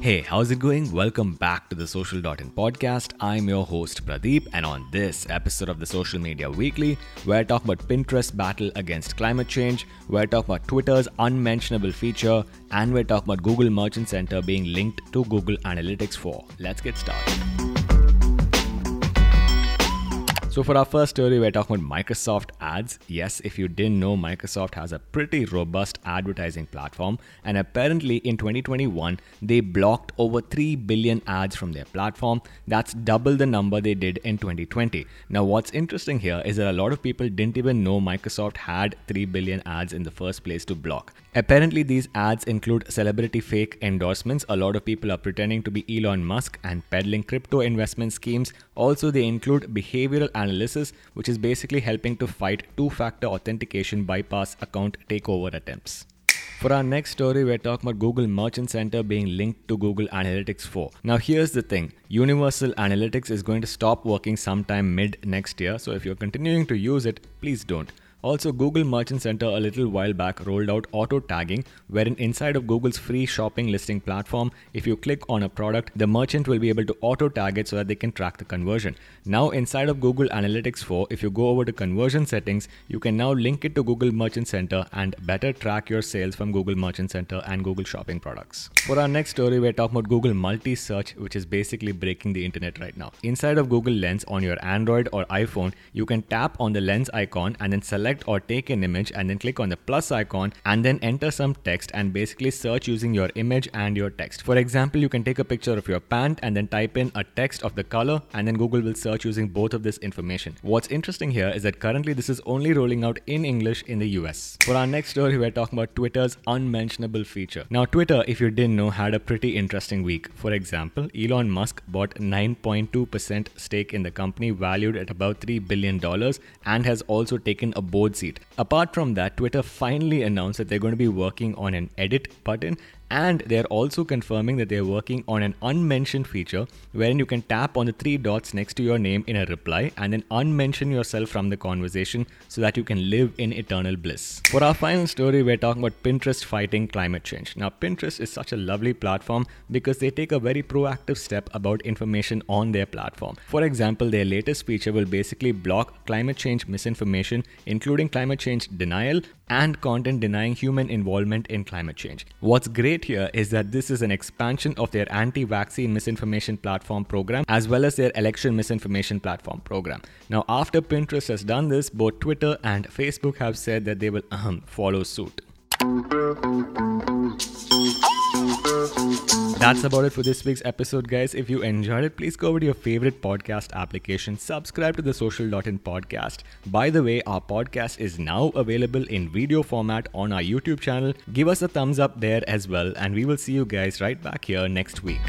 Hey, how's it going? Welcome back to the Social.in podcast. I'm your host Pradeep, and on this episode of the Social Media Weekly, we're talking about Pinterest battle against climate change, we're talking about Twitter's unmentionable feature, and we're talking about Google Merchant Center being linked to Google Analytics 4. Let's get started. So, for our first story, we're talking about Microsoft Ads. Yes, if you didn't know, Microsoft has a pretty robust advertising platform, and apparently in 2021, they blocked over 3 billion ads from their platform. That's double the number they did in 2020. Now, what's interesting here is that a lot of people didn't even know Microsoft had 3 billion ads in the first place to block. Apparently, these ads include celebrity fake endorsements. A lot of people are pretending to be Elon Musk and peddling crypto investment schemes. Also, they include behavioral analysis, which is basically helping to fight two factor authentication bypass account takeover attempts. For our next story, we're talking about Google Merchant Center being linked to Google Analytics 4. Now, here's the thing Universal Analytics is going to stop working sometime mid next year, so if you're continuing to use it, please don't. Also, Google Merchant Center a little while back rolled out auto tagging, wherein inside of Google's free shopping listing platform, if you click on a product, the merchant will be able to auto tag it so that they can track the conversion. Now, inside of Google Analytics 4, if you go over to conversion settings, you can now link it to Google Merchant Center and better track your sales from Google Merchant Center and Google Shopping products. For our next story, we're talking about Google Multi Search, which is basically breaking the internet right now. Inside of Google Lens on your Android or iPhone, you can tap on the lens icon and then select select or take an image and then click on the plus icon and then enter some text and basically search using your image and your text. For example, you can take a picture of your pant and then type in a text of the color and then Google will search using both of this information. What's interesting here is that currently this is only rolling out in English in the US. For our next story, we're talking about Twitter's unmentionable feature. Now, Twitter, if you didn't know, had a pretty interesting week. For example, Elon Musk bought 9.2% stake in the company valued at about $3 billion and has also taken a board seat. Apart from that, Twitter finally announced that they're going to be working on an edit button and they're also confirming that they're working on an unmentioned feature wherein you can tap on the three dots next to your name in a reply and then unmention yourself from the conversation so that you can live in eternal bliss. For our final story, we're talking about Pinterest fighting climate change. Now, Pinterest is such a lovely platform because they take a very proactive step about information on their platform. For example, their latest feature will basically block climate change misinformation, including climate change denial and content denying human involvement in climate change. What's great here is that this is an expansion of their anti vaccine misinformation platform program as well as their election misinformation platform program. Now, after Pinterest has done this, both Twitter and Facebook have said that they will follow suit. That's about it for this week's episode, guys. If you enjoyed it, please go over to your favorite podcast application, subscribe to the Social.in podcast. By the way, our podcast is now available in video format on our YouTube channel. Give us a thumbs up there as well, and we will see you guys right back here next week.